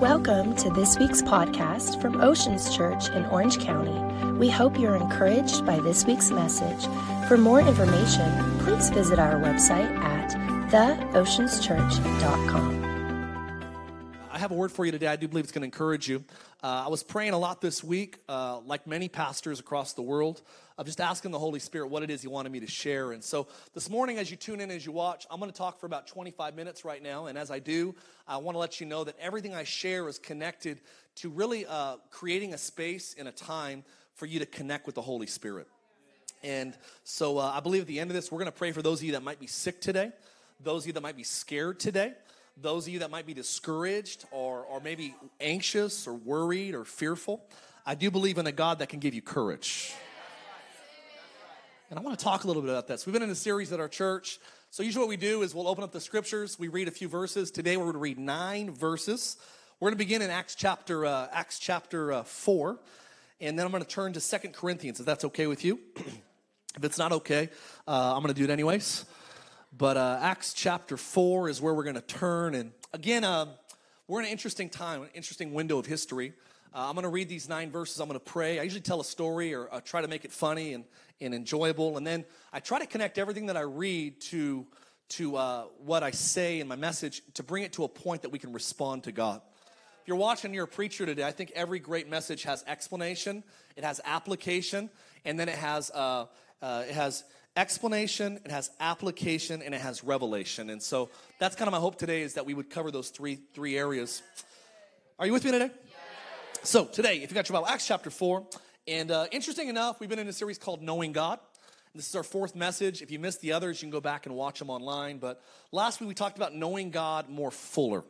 Welcome to this week's podcast from Oceans Church in Orange County. We hope you're encouraged by this week's message. For more information, please visit our website at theoceanschurch.com. Have a word for you today. I do believe it's going to encourage you. Uh, I was praying a lot this week, uh, like many pastors across the world. I'm just asking the Holy Spirit what it is He wanted me to share. And so this morning, as you tune in, as you watch, I'm going to talk for about 25 minutes right now. And as I do, I want to let you know that everything I share is connected to really uh, creating a space and a time for you to connect with the Holy Spirit. And so uh, I believe at the end of this, we're going to pray for those of you that might be sick today, those of you that might be scared today those of you that might be discouraged or, or maybe anxious or worried or fearful, I do believe in a God that can give you courage. And I want to talk a little bit about that. So we've been in a series at our church. So usually what we do is we'll open up the scriptures, we read a few verses. Today we're going to read nine verses. We're going to begin in Acts chapter uh, Acts chapter uh, four, and then I'm going to turn to Second Corinthians if that's okay with you. if it's not okay, uh, I'm going to do it anyways. But uh, Acts chapter 4 is where we're going to turn. And again, uh, we're in an interesting time, an interesting window of history. Uh, I'm going to read these nine verses. I'm going to pray. I usually tell a story or uh, try to make it funny and, and enjoyable. And then I try to connect everything that I read to, to uh, what I say in my message to bring it to a point that we can respond to God. If you're watching, you're a preacher today, I think every great message has explanation, it has application, and then it has, uh, it has explanation, it has application, and it has revelation. And so that's kind of my hope today is that we would cover those three three areas. Are you with me today? So today, if you got your Bible, Acts chapter four, and uh, interesting enough, we've been in a series called Knowing God. This is our fourth message. If you missed the others, you can go back and watch them online. But last week we talked about knowing God more fuller.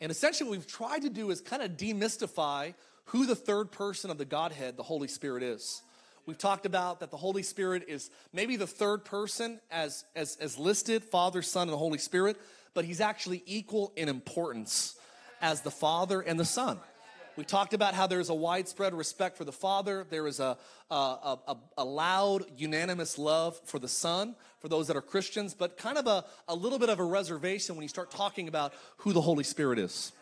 And essentially, what we've tried to do is kind of demystify who the third person of the Godhead, the Holy Spirit, is. We've talked about that the Holy Spirit is maybe the third person as, as, as listed Father, Son, and the Holy Spirit, but he's actually equal in importance as the Father and the Son. We talked about how there's a widespread respect for the Father. There is a, a, a, a, loud, unanimous love for the Son, for those that are Christians, but kind of a, a little bit of a reservation when you start talking about who the Holy Spirit is.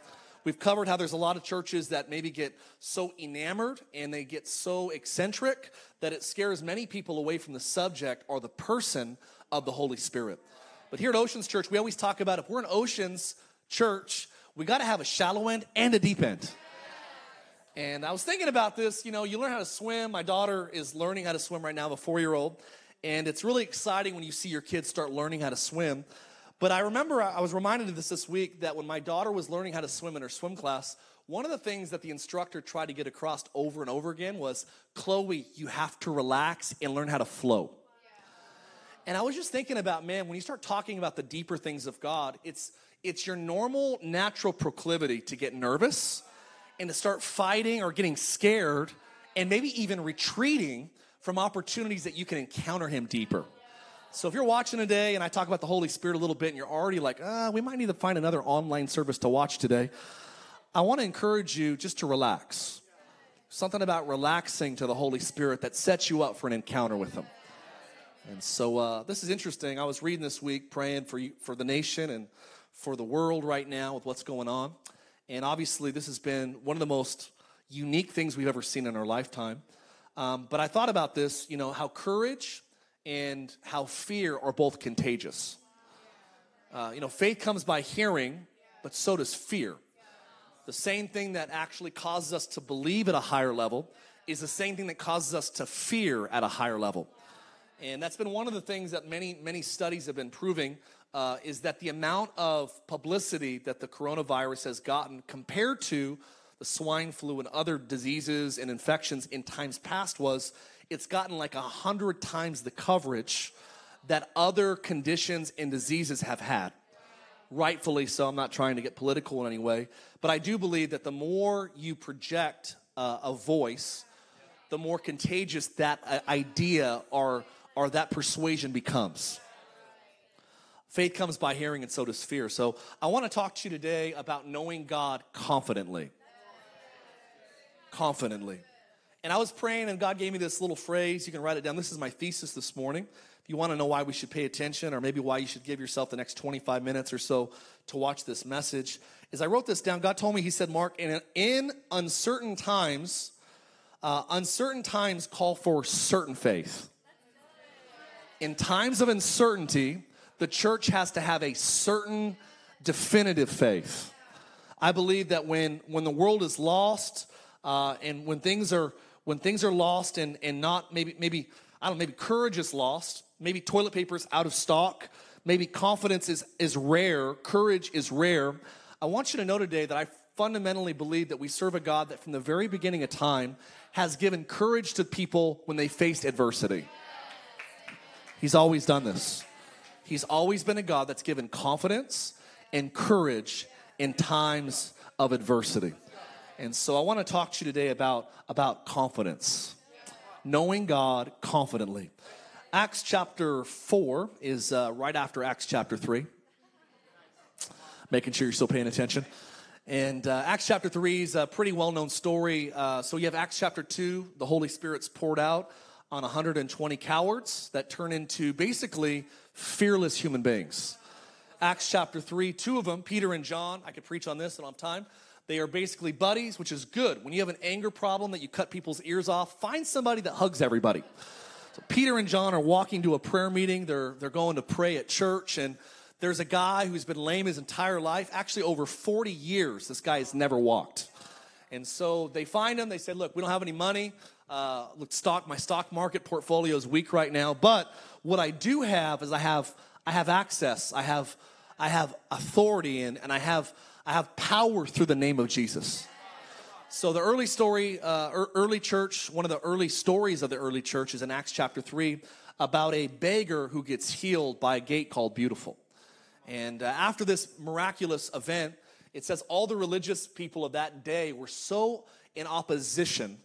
We've covered how there's a lot of churches that maybe get so enamored and they get so eccentric that it scares many people away from the subject or the person of the Holy Spirit. But here at Oceans Church, we always talk about if we're an Oceans church, we got to have a shallow end and a deep end. And I was thinking about this, you know, you learn how to swim. My daughter is learning how to swim right now, a four year old. And it's really exciting when you see your kids start learning how to swim. But I remember I was reminded of this this week that when my daughter was learning how to swim in her swim class, one of the things that the instructor tried to get across over and over again was Chloe, you have to relax and learn how to flow. And I was just thinking about, man, when you start talking about the deeper things of God, it's it's your normal natural proclivity to get nervous and to start fighting or getting scared and maybe even retreating from opportunities that you can encounter him deeper. So if you're watching today and I talk about the Holy Spirit a little bit and you're already like, ah, we might need to find another online service to watch today, I want to encourage you just to relax. Something about relaxing to the Holy Spirit that sets you up for an encounter with Him. And so uh, this is interesting. I was reading this week, praying for you, for the nation and for the world right now with what's going on. And obviously, this has been one of the most unique things we've ever seen in our lifetime. Um, but I thought about this, you know, how courage and how fear are both contagious. Uh, you know, faith comes by hearing, but so does fear. The same thing that actually causes us to believe at a higher level is the same thing that causes us to fear at a higher level. And that's been one of the things that many, many studies have been proving uh, is that the amount of publicity that the coronavirus has gotten compared to the swine flu and other diseases and infections in times past was it's gotten like a hundred times the coverage that other conditions and diseases have had. Rightfully so. I'm not trying to get political in any way, but I do believe that the more you project uh, a voice, the more contagious that uh, idea or, or that persuasion becomes. Faith comes by hearing, and so does fear. So I want to talk to you today about knowing God confidently. Confidently. And I was praying, and God gave me this little phrase. You can write it down. This is my thesis this morning. If you want to know why we should pay attention, or maybe why you should give yourself the next 25 minutes or so to watch this message, as I wrote this down, God told me, He said, Mark, in, in uncertain times, uh, uncertain times call for certain faith. In times of uncertainty, the church has to have a certain definitive faith. I believe that when, when the world is lost uh, and when things are when things are lost and, and not maybe maybe I don't know, maybe courage is lost, maybe toilet paper is out of stock, maybe confidence is, is rare, courage is rare. I want you to know today that I fundamentally believe that we serve a God that from the very beginning of time has given courage to people when they faced adversity. He's always done this. He's always been a God that's given confidence and courage in times of adversity. And so I want to talk to you today about, about confidence, knowing God confidently. Acts chapter 4 is uh, right after Acts chapter 3. Making sure you're still paying attention. And uh, Acts chapter 3 is a pretty well known story. Uh, so you have Acts chapter 2, the Holy Spirit's poured out on 120 cowards that turn into basically fearless human beings. Acts chapter 3, two of them, Peter and John, I could preach on this, I don't have time. They are basically buddies, which is good. When you have an anger problem that you cut people's ears off, find somebody that hugs everybody. So Peter and John are walking to a prayer meeting. They're, they're going to pray at church, and there's a guy who's been lame his entire life. Actually, over 40 years, this guy has never walked. And so they find him. They say, Look, we don't have any money. Uh, look, stock my stock market portfolio is weak right now, but what I do have is I have I have access. I have I have authority and, and I have I have power through the name of Jesus. So the early story, uh, early church, one of the early stories of the early church is in Acts chapter three about a beggar who gets healed by a gate called Beautiful. And uh, after this miraculous event, it says all the religious people of that day were so in opposition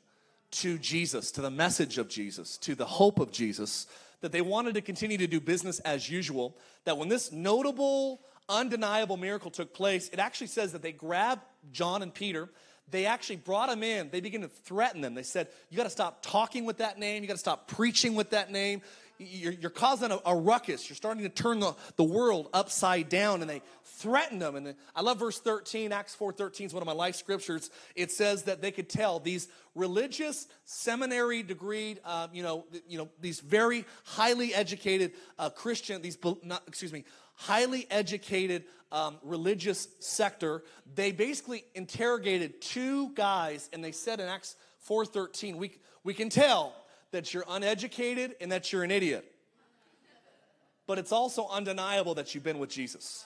to Jesus, to the message of Jesus, to the hope of Jesus, that they wanted to continue to do business as usual. That when this notable, undeniable miracle took place, it actually says that they grabbed John and Peter. They actually brought them in. They began to threaten them. They said, You got to stop talking with that name. You got to stop preaching with that name you're, you're causing a, a, ruckus. You're starting to turn the, the world upside down. And they threatened them. And I love verse 13. Acts 4 13 is one of my life scriptures. It says that they could tell these religious, seminary degree, uh, you, know, you know, these very highly educated uh, Christian, these, not, excuse me, highly educated um, religious sector, they basically interrogated two guys and they said in Acts 4.13, we, we can tell that you're uneducated and that you're an idiot. But it's also undeniable that you've been with Jesus.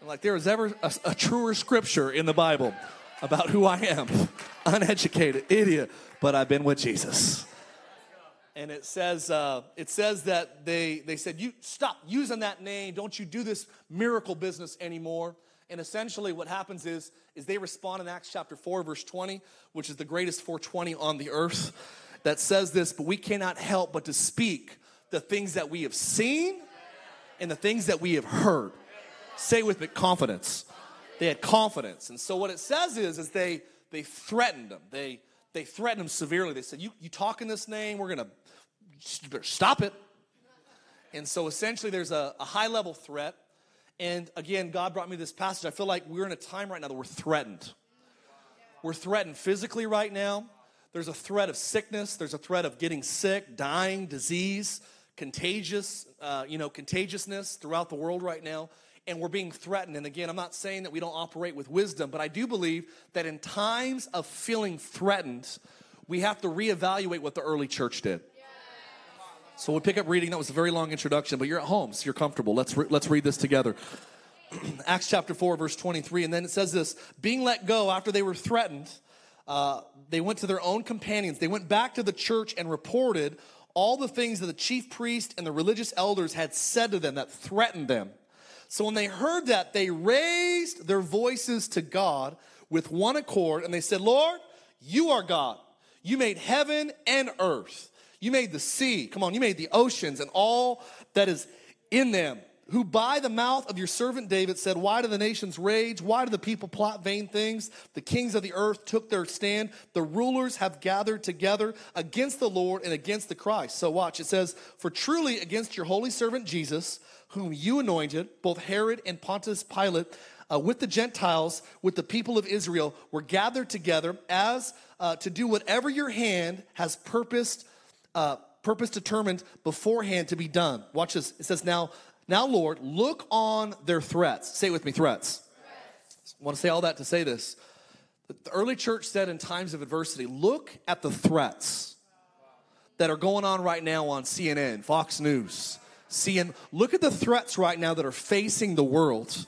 And like there is ever a, a truer scripture in the Bible about who I am uneducated, idiot, but I've been with Jesus. And it says, uh, it says that they, they said, you stop using that name. Don't you do this miracle business anymore. And essentially what happens is, is they respond in Acts chapter 4, verse 20, which is the greatest 420 on the earth that says this, but we cannot help but to speak the things that we have seen and the things that we have heard. Say with me, confidence. They had confidence. And so what it says is, is they they threatened them. They they threatened them severely. They said, You you talk in this name, we're gonna stop it. And so essentially there's a, a high level threat. And again, God brought me this passage. I feel like we're in a time right now that we're threatened. We're threatened physically right now. There's a threat of sickness. There's a threat of getting sick, dying, disease, contagious, uh, you know, contagiousness throughout the world right now. And we're being threatened. And again, I'm not saying that we don't operate with wisdom, but I do believe that in times of feeling threatened, we have to reevaluate what the early church did. So we pick up reading. That was a very long introduction, but you're at home, so you're comfortable. Let's re- let's read this together. Acts chapter 4, verse 23. And then it says this being let go after they were threatened, uh, they went to their own companions. They went back to the church and reported all the things that the chief priest and the religious elders had said to them that threatened them. So when they heard that, they raised their voices to God with one accord and they said, Lord, you are God. You made heaven and earth. You made the sea. Come on, you made the oceans and all that is in them who by the mouth of your servant David said, Why do the nations rage? Why do the people plot vain things? The kings of the earth took their stand. The rulers have gathered together against the Lord and against the Christ. So watch, it says, For truly against your holy servant Jesus, whom you anointed, both Herod and Pontius Pilate, uh, with the Gentiles, with the people of Israel, were gathered together as uh, to do whatever your hand has purposed. Uh, purpose determined beforehand to be done. Watch this. It says, Now now, Lord, look on their threats. Say it with me, threats. threats. Want to say all that to say this. The early church said in times of adversity, look at the threats that are going on right now on CNN, Fox News, CNN. Look at the threats right now that are facing the world.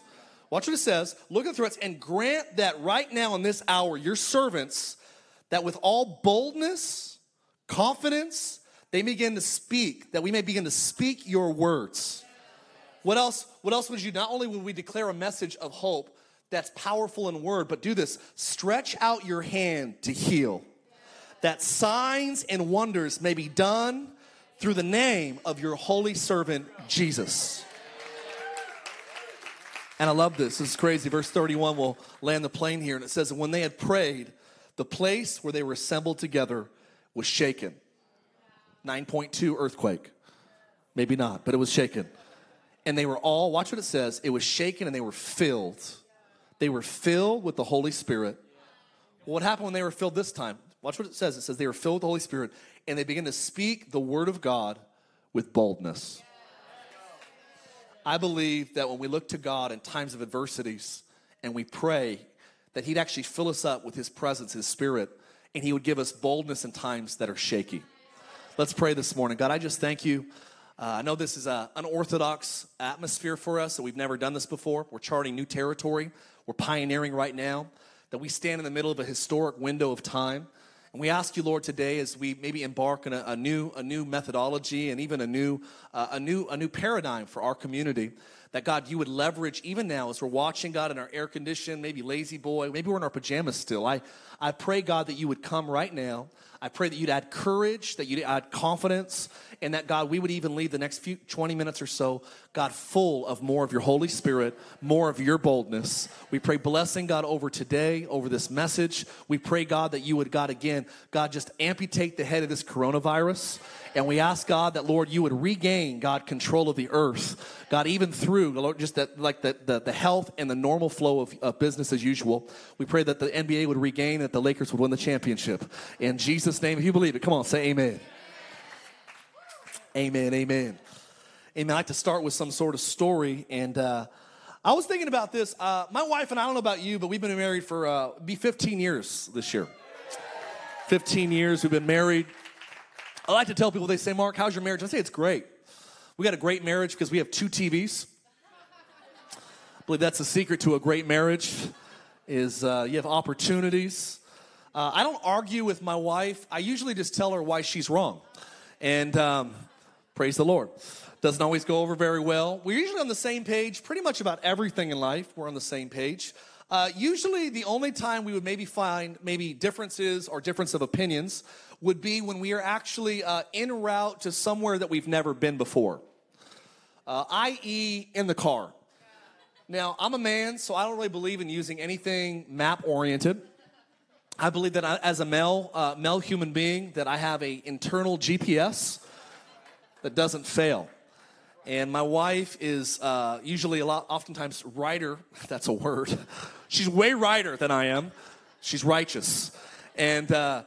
Watch what it says. Look at the threats and grant that right now in this hour, your servants, that with all boldness, confidence, they begin to speak, that we may begin to speak your words. What else? What else would you? Not only would we declare a message of hope that's powerful in word, but do this: stretch out your hand to heal. That signs and wonders may be done through the name of your holy servant Jesus. And I love this. This is crazy. Verse 31 will land the plane here, and it says, When they had prayed, the place where they were assembled together was shaken. 9.2 earthquake. Maybe not, but it was shaken and they were all, watch what it says, it was shaken and they were filled. They were filled with the Holy Spirit. Well, what happened when they were filled this time? Watch what it says. It says they were filled with the Holy Spirit and they began to speak the word of God with boldness. I believe that when we look to God in times of adversities and we pray, that He'd actually fill us up with His presence, His Spirit, and He would give us boldness in times that are shaky. Let's pray this morning. God, I just thank you uh, I know this is an unorthodox atmosphere for us, so we've never done this before. We're charting new territory. We're pioneering right now. That we stand in the middle of a historic window of time. And we ask you, Lord, today as we maybe embark on a, a new, a new methodology and even a new, uh, a new, a new paradigm for our community, that God, you would leverage even now as we're watching God in our air condition, maybe lazy boy, maybe we're in our pajamas still. I, I pray, God, that you would come right now I pray that you'd add courage, that you'd add confidence, and that God, we would even leave the next few 20 minutes or so, God, full of more of your Holy Spirit, more of your boldness. We pray blessing, God, over today, over this message. We pray, God, that you would, God, again, God, just amputate the head of this coronavirus. And we ask God that, Lord, you would regain, God, control of the earth. God, even through, Lord, just that, like the, the, the health and the normal flow of, of business as usual. We pray that the NBA would regain, that the Lakers would win the championship. In Jesus' name, if you believe it, come on, say amen. Amen, amen. Amen. I like to start with some sort of story. And uh, I was thinking about this. Uh, my wife and I, don't know about you, but we've been married for uh, be 15 years this year. 15 years we've been married. I like to tell people, they say, Mark, how's your marriage? I say, it's great. We got a great marriage because we have two TVs. I believe that's the secret to a great marriage is uh, you have opportunities. Uh, I don't argue with my wife. I usually just tell her why she's wrong. And um, praise the Lord. Doesn't always go over very well. We're usually on the same page pretty much about everything in life. We're on the same page. Uh, usually, the only time we would maybe find maybe differences or difference of opinions would be when we are actually uh, en route to somewhere that we've never been before, uh, i.e., in the car. Now, I'm a man, so I don't really believe in using anything map oriented. I believe that I, as a male, uh, male human being, that I have a internal GPS that doesn't fail. And my wife is uh, usually a lot, oftentimes writer. That's a word. She's way writer than I am. She's righteous. And uh,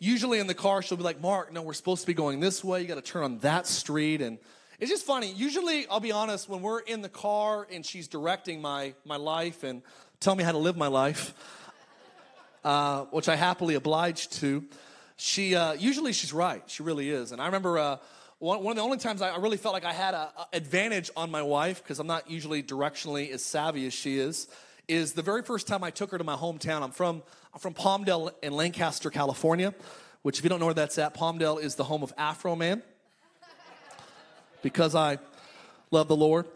usually in the car, she'll be like, Mark, no, we're supposed to be going this way. You got to turn on that street. And it's just funny. Usually, I'll be honest, when we're in the car and she's directing my, my life and telling me how to live my life, uh, which I happily obliged to, she uh, usually she's right. She really is. And I remember uh, one, one of the only times I really felt like I had an advantage on my wife, because I'm not usually directionally as savvy as she is is the very first time I took her to my hometown. I'm from, I'm from Palmdale in Lancaster, California, which, if you don't know where that's at, Palmdale is the home of Afroman because I love the Lord.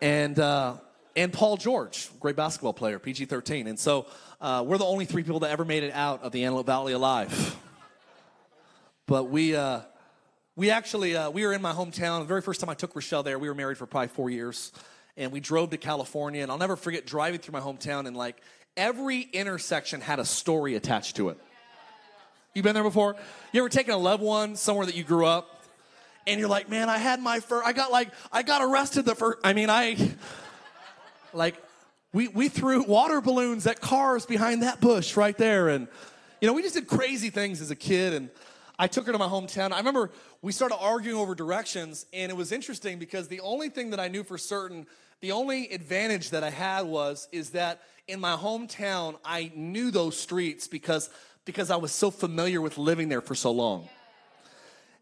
And, uh, and Paul George, great basketball player, PG 13. And so uh, we're the only three people that ever made it out of the Antelope Valley alive. But we, uh, we actually uh, we were in my hometown. The very first time I took Rochelle there, we were married for probably four years, and we drove to California. And I'll never forget driving through my hometown, and like every intersection had a story attached to it. You been there before? You ever taken a loved one somewhere that you grew up, and you're like, man, I had my first, I got like, I got arrested the first. I mean, I like we we threw water balloons at cars behind that bush right there, and you know, we just did crazy things as a kid, and I took her to my hometown. I remember we started arguing over directions, and it was interesting because the only thing that I knew for certain, the only advantage that I had was is that in my hometown, I knew those streets because because I was so familiar with living there for so long.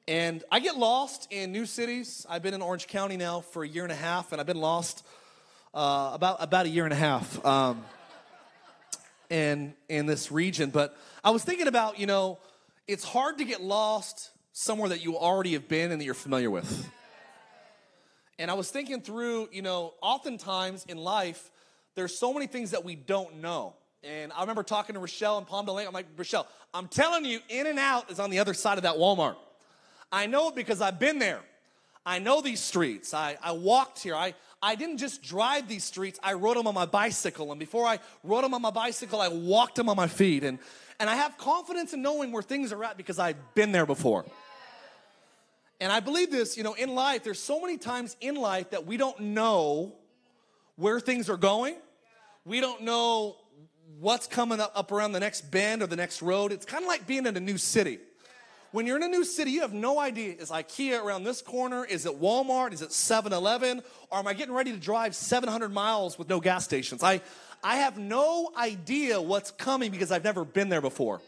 And I get lost in new cities. I've been in Orange County now for a year and a half, and I've been lost uh, about about a year and a half um, in in this region. But I was thinking about, you know, it's hard to get lost somewhere that you already have been and that you're familiar with. And I was thinking through, you know, oftentimes in life, there's so many things that we don't know. And I remember talking to Rochelle in Palmdale. I'm like, Rochelle, I'm telling you, In-N-Out is on the other side of that Walmart. I know it because I've been there. I know these streets. I, I walked here. I, I didn't just drive these streets, I rode them on my bicycle. And before I rode them on my bicycle, I walked them on my feet. And, and I have confidence in knowing where things are at because I've been there before. And I believe this, you know, in life, there's so many times in life that we don't know where things are going. We don't know what's coming up, around the next bend or the next road. It's kind of like being in a new city. When you're in a new city, you have no idea. Is IKEA around this corner? Is it Walmart? Is it 7 Eleven? Or am I getting ready to drive 700 miles with no gas stations? I, I have no idea what's coming because I've never been there before.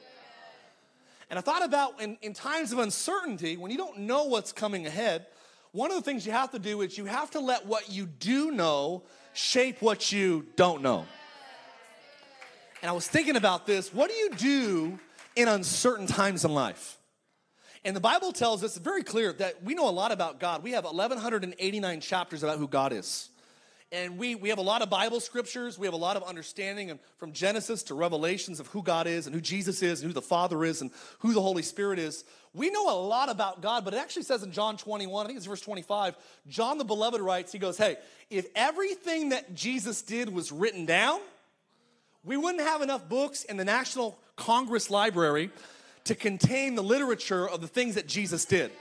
And I thought about in, in times of uncertainty, when you don't know what's coming ahead, one of the things you have to do is you have to let what you do know shape what you don't know. And I was thinking about this. What do you do in uncertain times in life? And the Bible tells us very clear that we know a lot about God. We have 1,189 chapters about who God is and we, we have a lot of Bible scriptures. We have a lot of understanding from Genesis to Revelations of who God is and who Jesus is and who the Father is and who the Holy Spirit is. We know a lot about God, but it actually says in John 21, I think it's verse 25, John the Beloved writes, he goes, Hey, if everything that Jesus did was written down, we wouldn't have enough books in the National Congress Library to contain the literature of the things that Jesus did.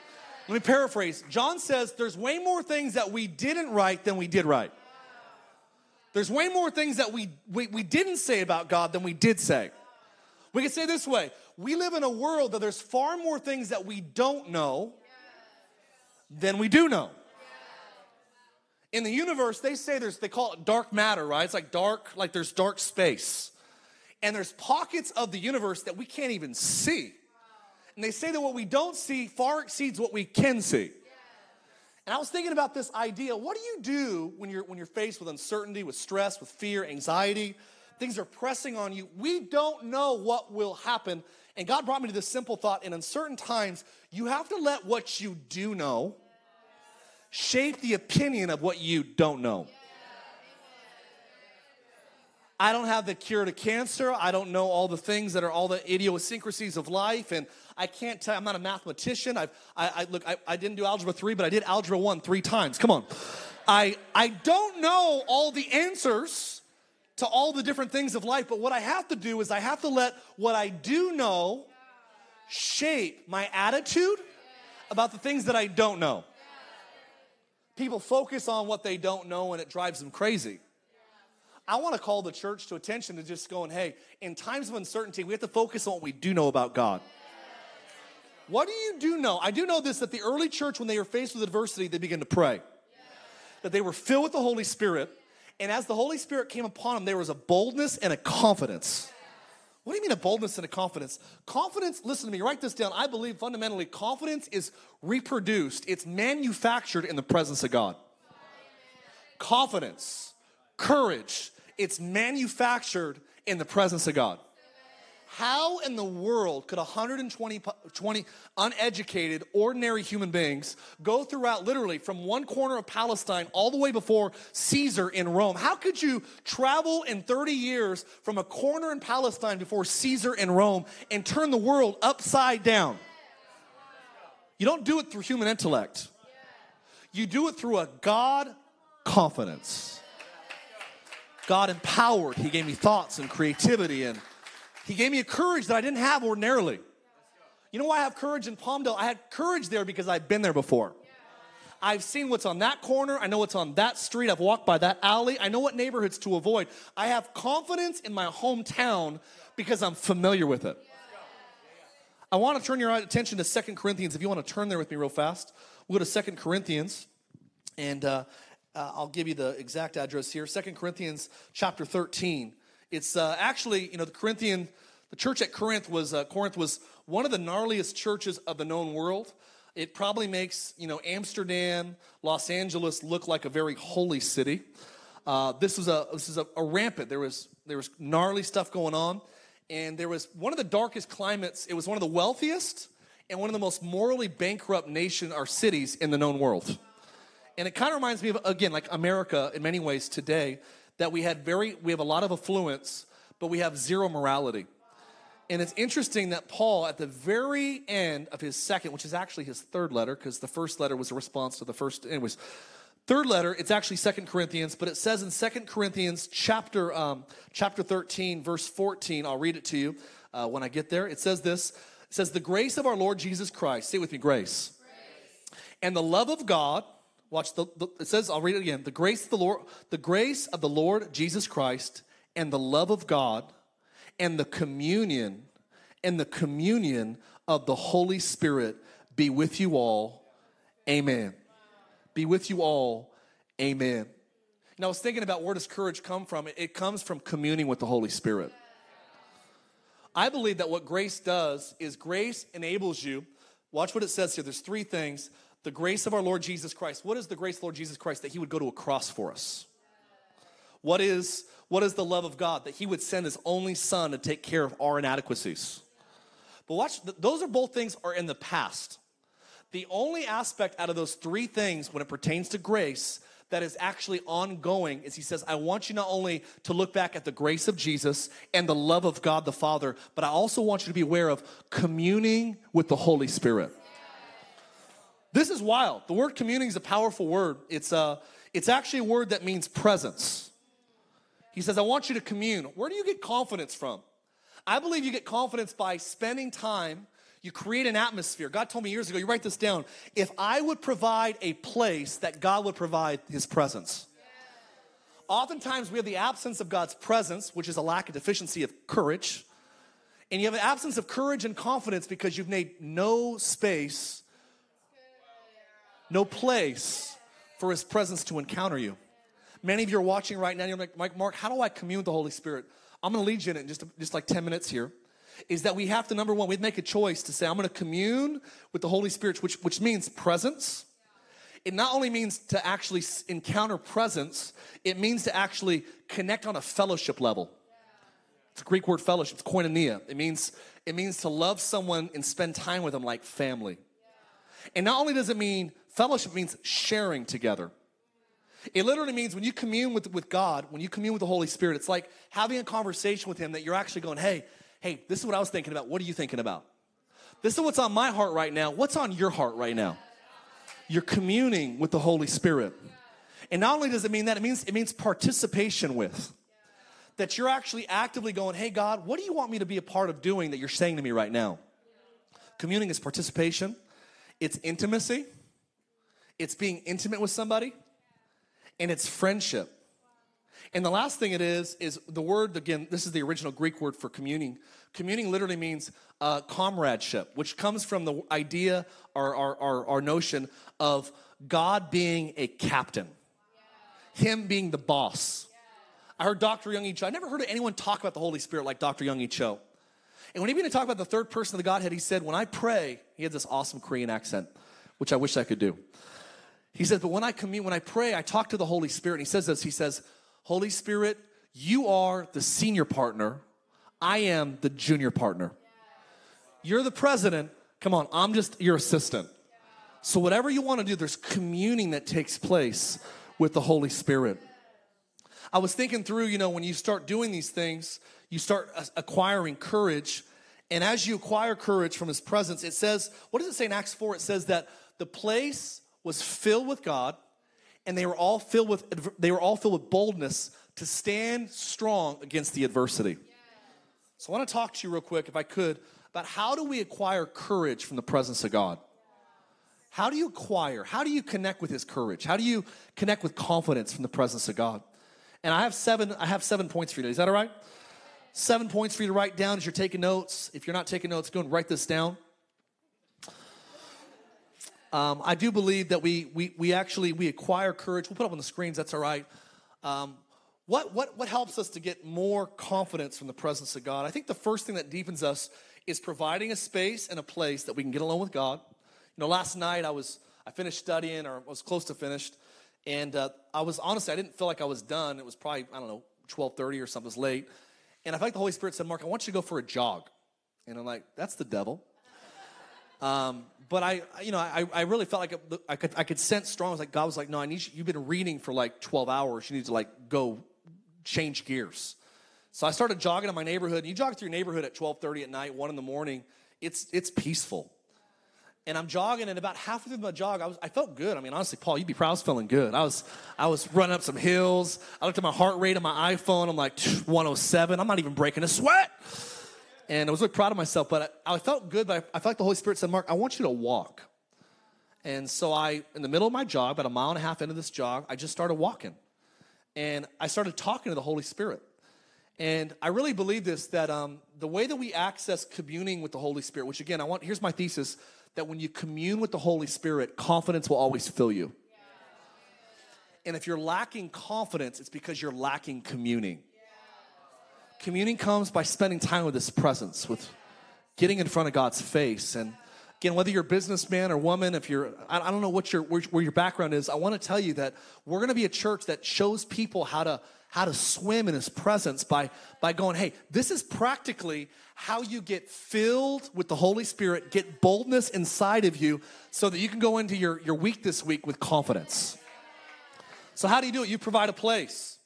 Let me paraphrase. John says there's way more things that we didn't write than we did write. There's way more things that we, we, we didn't say about God than we did say. We can say this way we live in a world that there's far more things that we don't know than we do know. In the universe, they say there's, they call it dark matter, right? It's like dark, like there's dark space. And there's pockets of the universe that we can't even see. And they say that what we don't see far exceeds what we can see. And I was thinking about this idea. What do you do when you're when you're faced with uncertainty, with stress, with fear, anxiety? Things are pressing on you. We don't know what will happen. And God brought me to this simple thought in uncertain times, you have to let what you do know shape the opinion of what you don't know. I don't have the cure to cancer. I don't know all the things that are all the idiosyncrasies of life. And I can't tell, I'm not a mathematician. I've, I, I look, I, I didn't do algebra three, but I did algebra one three times. Come on. I, I don't know all the answers to all the different things of life, but what I have to do is I have to let what I do know shape my attitude about the things that I don't know. People focus on what they don't know and it drives them crazy. I want to call the church to attention to just going, hey, in times of uncertainty, we have to focus on what we do know about God. What do you do know? I do know this that the early church, when they were faced with adversity, they began to pray. That they were filled with the Holy Spirit, and as the Holy Spirit came upon them, there was a boldness and a confidence. What do you mean a boldness and a confidence? Confidence, listen to me, write this down. I believe fundamentally confidence is reproduced, it's manufactured in the presence of God. Confidence, courage, it's manufactured in the presence of God. How in the world could 120 20 uneducated, ordinary human beings go throughout literally from one corner of Palestine all the way before Caesar in Rome? How could you travel in 30 years from a corner in Palestine before Caesar in Rome and turn the world upside down? You don't do it through human intellect. You do it through a God confidence. God empowered. He gave me thoughts and creativity, and He gave me a courage that I didn't have ordinarily. You know why I have courage in Palmdale? I had courage there because I've been there before. I've seen what's on that corner. I know what's on that street. I've walked by that alley. I know what neighborhoods to avoid. I have confidence in my hometown because I'm familiar with it. I want to turn your attention to Second Corinthians. If you want to turn there with me real fast, we'll go to Second Corinthians, and uh, uh, I'll give you the exact address here. Second Corinthians chapter 13. It's uh, actually, you know, the Corinthian, the church at Corinth was, uh, Corinth was one of the gnarliest churches of the known world. It probably makes, you know, Amsterdam, Los Angeles look like a very holy city. Uh, this was a this is a, a rampant. There was there was gnarly stuff going on and there was one of the darkest climates. It was one of the wealthiest and one of the most morally bankrupt nation or cities in the known world. And it kind of reminds me of again like America in many ways today that we had very we have a lot of affluence, but we have zero morality. And it's interesting that Paul, at the very end of his second, which is actually his third letter, because the first letter was a response to the first, anyways, third letter it's actually Second corinthians but it says in Second corinthians chapter um, chapter 13 verse 14 i'll read it to you uh, when i get there it says this it says the grace of our lord jesus christ say with me grace, grace. and the love of god watch the, the, it says i'll read it again the grace of the lord the grace of the lord jesus christ and the love of god and the communion and the communion of the holy spirit be with you all amen be with you all. Amen. Now, I was thinking about where does courage come from? It comes from communing with the Holy Spirit. I believe that what grace does is grace enables you. Watch what it says here. There's three things. The grace of our Lord Jesus Christ. What is the grace of Lord Jesus Christ? That he would go to a cross for us. What is, what is the love of God? That he would send his only son to take care of our inadequacies. But watch, those are both things are in the past. The only aspect out of those three things when it pertains to grace that is actually ongoing is he says, I want you not only to look back at the grace of Jesus and the love of God the Father, but I also want you to be aware of communing with the Holy Spirit. This is wild. The word communing is a powerful word. It's, a, it's actually a word that means presence. He says, I want you to commune. Where do you get confidence from? I believe you get confidence by spending time you create an atmosphere. God told me years ago, you write this down. If I would provide a place, that God would provide his presence. Oftentimes, we have the absence of God's presence, which is a lack of deficiency of courage. And you have an absence of courage and confidence because you've made no space, no place for his presence to encounter you. Many of you are watching right now, you're like, Mike, Mark, how do I commune with the Holy Spirit? I'm gonna lead you in it in just, just like 10 minutes here is that we have to, number one, we make a choice to say, I'm to commune with the Holy Spirit, which, which means presence. It not only means to actually encounter presence, it means to actually connect on a fellowship level. It's a Greek word fellowship, it's koinonia. It means, it means to love someone and spend time with them like family. And not only does it mean fellowship, means sharing together. It literally means when you commune with, with God, when you commune with the Holy Spirit, it's like having a conversation with Him that you're actually going, hey, hey, this is what I was thinking about. What are you thinking about? This is what's on my heart right now. What's on your heart right now? You're communing with the Holy Spirit. And not only does it mean that, it means it means participation with. That you're actually actively going, hey God, what do you want me to be a part of doing that you're saying to me right now? Communing is participation, it's intimacy, it's being intimate with somebody, and it's friendship. And the last thing it is, is the word, again, this is the original Greek word for communing. Communing literally means uh, comradeship, which comes from the idea or our, notion of God being a captain, Him being the boss. I heard Dr. Yonggi Cho. I never heard anyone talk about the Holy Spirit like Dr. Yonggi Cho. And when he began to talk about the third person of the Godhead, he said, When I pray, he had this awesome Korean accent, which I wish I could do. He says, But when I commune, when I pray, I talk to the Holy Spirit. And he says this, he says, Holy Spirit, you are the senior partner. I am the junior partner. You're the president. Come on, I'm just your assistant. So, whatever you want to do, there's communing that takes place with the Holy Spirit. I was thinking through, you know, when you start doing these things, you start acquiring courage. And as you acquire courage from his presence, it says, what does it say in Acts 4? It says that the place was filled with God, and they were all filled with they were all filled with boldness to stand strong against the adversity. So I want to talk to you real quick, if I could, about how do we acquire courage from the presence of God? How do you acquire? How do you connect with his courage? How do you connect with confidence from the presence of God? And I have seven, I have seven points for you. Is that all right? Seven points for you to write down as you're taking notes. If you're not taking notes, go and write this down. Um, I do believe that we, we, we actually we acquire courage. We'll put up on the screens. That's all right. Um, what, what, what helps us to get more confidence from the presence of God? I think the first thing that deepens us is providing a space and a place that we can get alone with God. You know, last night I was I finished studying or was close to finished, and uh, I was honestly I didn't feel like I was done. It was probably I don't know twelve thirty or something. It was late, and I felt like the Holy Spirit said, "Mark, I want you to go for a jog," and I'm like, "That's the devil." Um, but I, you know, I, I really felt like I could, I could sense strong. I was like, God was like, no, I need you. You've been reading for like 12 hours. You need to like go change gears. So I started jogging in my neighborhood. And you jog through your neighborhood at 12:30 at night, one in the morning. It's it's peaceful. And I'm jogging, and about halfway through my jog, I was I felt good. I mean, honestly, Paul, you'd be proud. I was feeling good. I was I was running up some hills. I looked at my heart rate on my iPhone. I'm like 107. I'm not even breaking a sweat. And I was really proud of myself, but I, I felt good. But I, I felt like the Holy Spirit said, Mark, I want you to walk. And so I, in the middle of my jog, about a mile and a half into this jog, I just started walking. And I started talking to the Holy Spirit. And I really believe this that um, the way that we access communing with the Holy Spirit, which again, I want, here's my thesis that when you commune with the Holy Spirit, confidence will always fill you. And if you're lacking confidence, it's because you're lacking communing. Communing comes by spending time with His presence, with getting in front of God's face. And again, whether you're a businessman or woman, if you're, I, don't know what your, where, where your background is, I want to tell you that we're going to be a church that shows people how to how to swim in his presence by, by going, hey, this is practically how you get filled with the Holy Spirit, get boldness inside of you so that you can go into your, your week this week with confidence. So, how do you do it? You provide a place.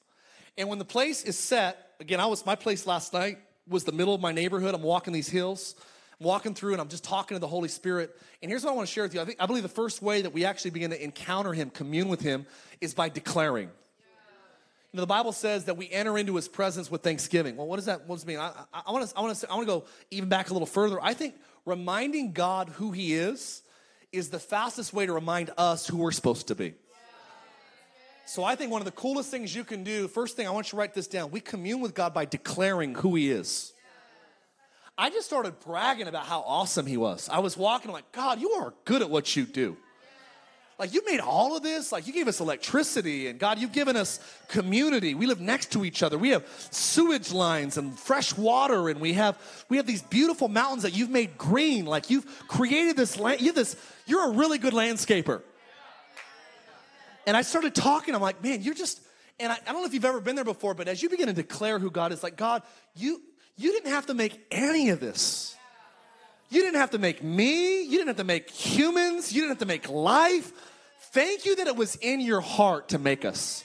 And when the place is set, again, I was my place last night was the middle of my neighborhood. I'm walking these hills. I'm walking through and I'm just talking to the Holy Spirit. And here's what I want to share with you. I think I believe the first way that we actually begin to encounter him, commune with him, is by declaring You know, the Bible says that we enter into his presence with thanksgiving. Well, what does that, what does it mean? I, I, I want to I wanna I wanna go even back a little further. I think reminding God who he is is the fastest way to remind us who we're supposed to be. So I think one of the coolest things you can do, first thing I want you to write this down. We commune with God by declaring who he is. I just started bragging about how awesome he was. I was walking I'm like, God, you are good at what you do. Like, you made all of this. Like, you gave us electricity, and God, you've given us community. We live next to each other. We have sewage lines and fresh water, and we have we have these beautiful mountains that you've made green. Like, you've created this land. You this. You're a really good landscaper. And I started talking. I'm like, man, you're just. And I, I don't know if you've ever been there before, but as you begin to declare who God is, like God, you you didn't have to make any of this. You didn't have to make me. You didn't have to make humans. You didn't have to make life. Thank you that it was in your heart to make us.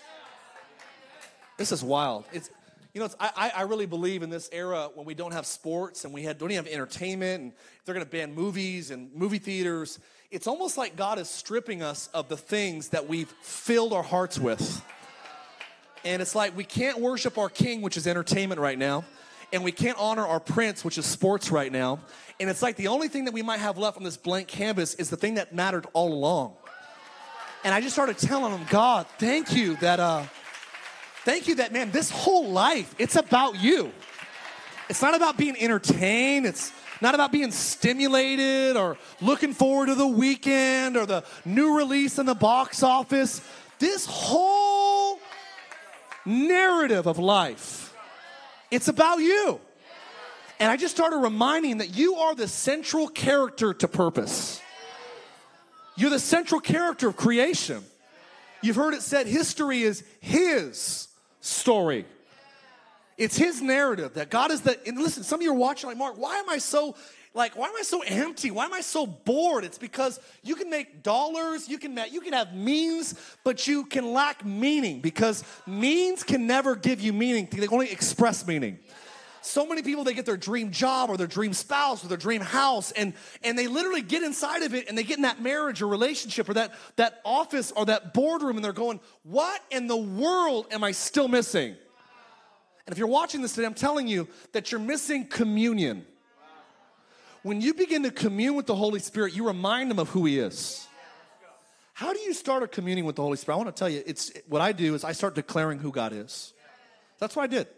This is wild. It's, you know, it's, I, I really believe in this era when we don't have sports and we had, don't even have entertainment and they're going to ban movies and movie theaters. It's almost like God is stripping us of the things that we've filled our hearts with. And it's like we can't worship our king, which is entertainment right now and we can't honor our prince, which is sports right now. And it's like the only thing that we might have left on this blank canvas is the thing that mattered all along. And I just started telling him, God, thank you that, uh, thank you that, man, this whole life, it's about you. It's not about being entertained. It's not about being stimulated or looking forward to the weekend or the new release in the box office. This whole narrative of life it's about you. And I just started reminding that you are the central character to purpose. You're the central character of creation. You've heard it said history is His story. It's His narrative that God is the, and listen, some of you are watching like, Mark, why am I so like why am i so empty? Why am i so bored? It's because you can make dollars you can you can have means but you can lack meaning because means can never give you meaning. They only express meaning. So many people, they get their dream job or their dream spouse or their dream house, and, and they literally get inside of it and they get in that marriage or relationship or that, that office or that boardroom and they're going, What in the world am I still missing? And if you're watching this today, I'm telling you that you're missing communion. When you begin to commune with the Holy Spirit, you remind him of who he is. How do you start a communion with the Holy Spirit? I want to tell you, it's what I do is I start declaring who God is. That's what I did.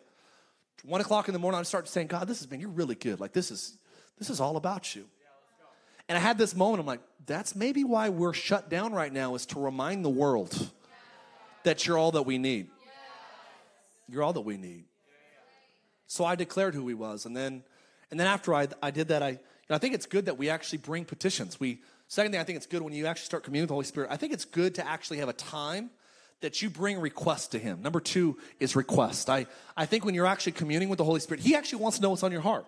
One o'clock in the morning, I start saying, God, this has been, you're really good. Like this is this is all about you. And I had this moment, I'm like, that's maybe why we're shut down right now, is to remind the world that you're all that we need. You're all that we need. So I declared who he was. And then and then after I, I did that, I, I think it's good that we actually bring petitions. We second thing, I think it's good when you actually start communing with the Holy Spirit. I think it's good to actually have a time that you bring requests to him. Number two is request. I, I think when you're actually communing with the Holy Spirit, he actually wants to know what's on your heart.